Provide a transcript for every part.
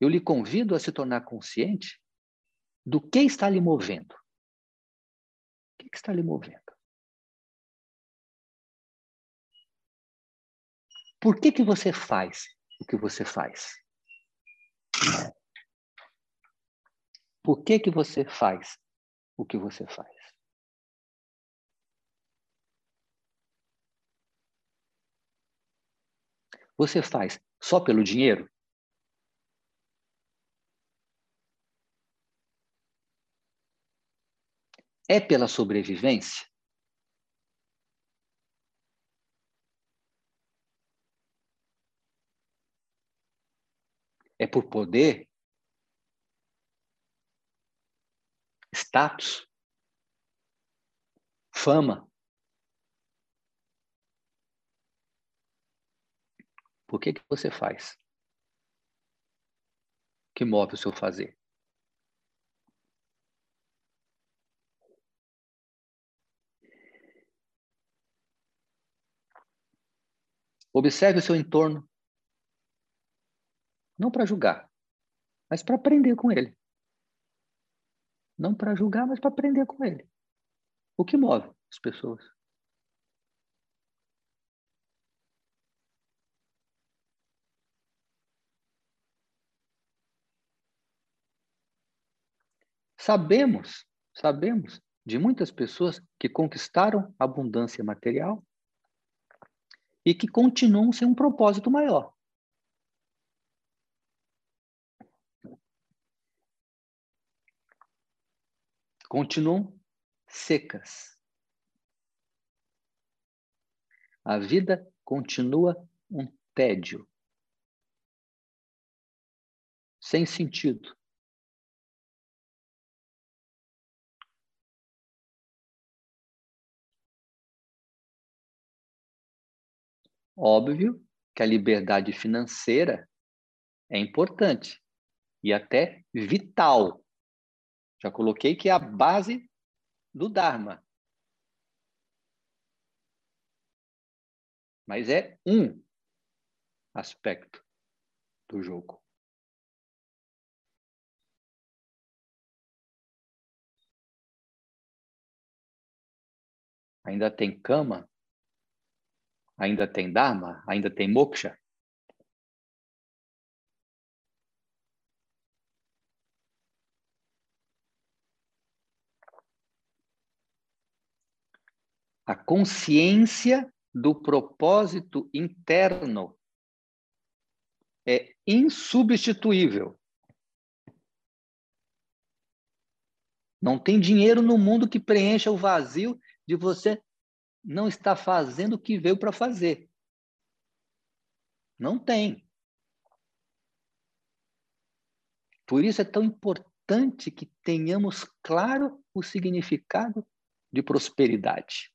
eu lhe convido a se tornar consciente do que está lhe movendo. O que está lhe movendo? Por que, que você faz o que você faz? Por que, que você faz o que você faz? Você faz só pelo dinheiro? É pela sobrevivência? É por poder? Status? Fama? Por que, que você faz? Que move o seu fazer? Observe o seu entorno. Não para julgar, mas para aprender com ele. Não para julgar, mas para aprender com ele. O que move as pessoas? Sabemos, sabemos de muitas pessoas que conquistaram abundância material e que continuam sem um propósito maior. Continuam secas. A vida continua um tédio. Sem sentido. Óbvio que a liberdade financeira é importante e até vital. Já coloquei que é a base do Dharma. Mas é um aspecto do jogo. Ainda tem cama Ainda tem Dharma? Ainda tem Moksha? A consciência do propósito interno é insubstituível. Não tem dinheiro no mundo que preencha o vazio de você não está fazendo o que veio para fazer. Não tem. Por isso é tão importante que tenhamos claro o significado de prosperidade.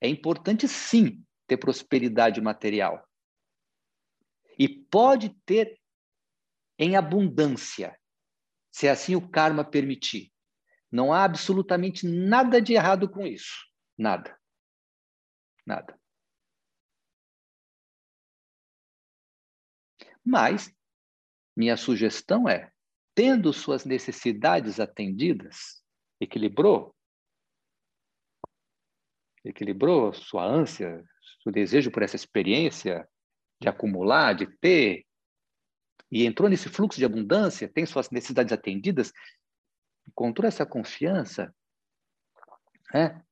É importante, sim, ter prosperidade material. E pode ter em abundância, se assim o karma permitir. Não há absolutamente nada de errado com isso. Nada. Nada. Mas minha sugestão é, tendo suas necessidades atendidas, equilibrou, equilibrou sua ânsia, seu desejo por essa experiência de acumular, de ter, e entrou nesse fluxo de abundância, tem suas necessidades atendidas, encontrou essa confiança, né?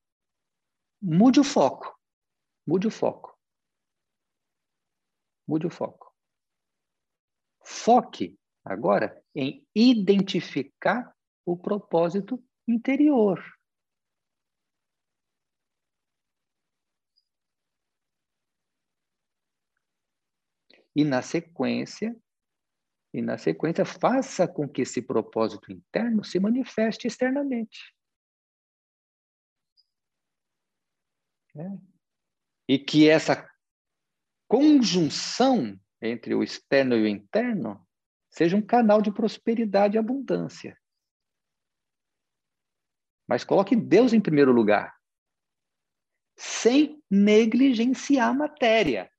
Mude o foco. Mude o foco. Mude o foco. Foque agora em identificar o propósito interior. E na sequência, e na sequência, faça com que esse propósito interno se manifeste externamente. Né? E que essa conjunção entre o externo e o interno seja um canal de prosperidade e abundância. Mas coloque Deus em primeiro lugar, sem negligenciar a matéria.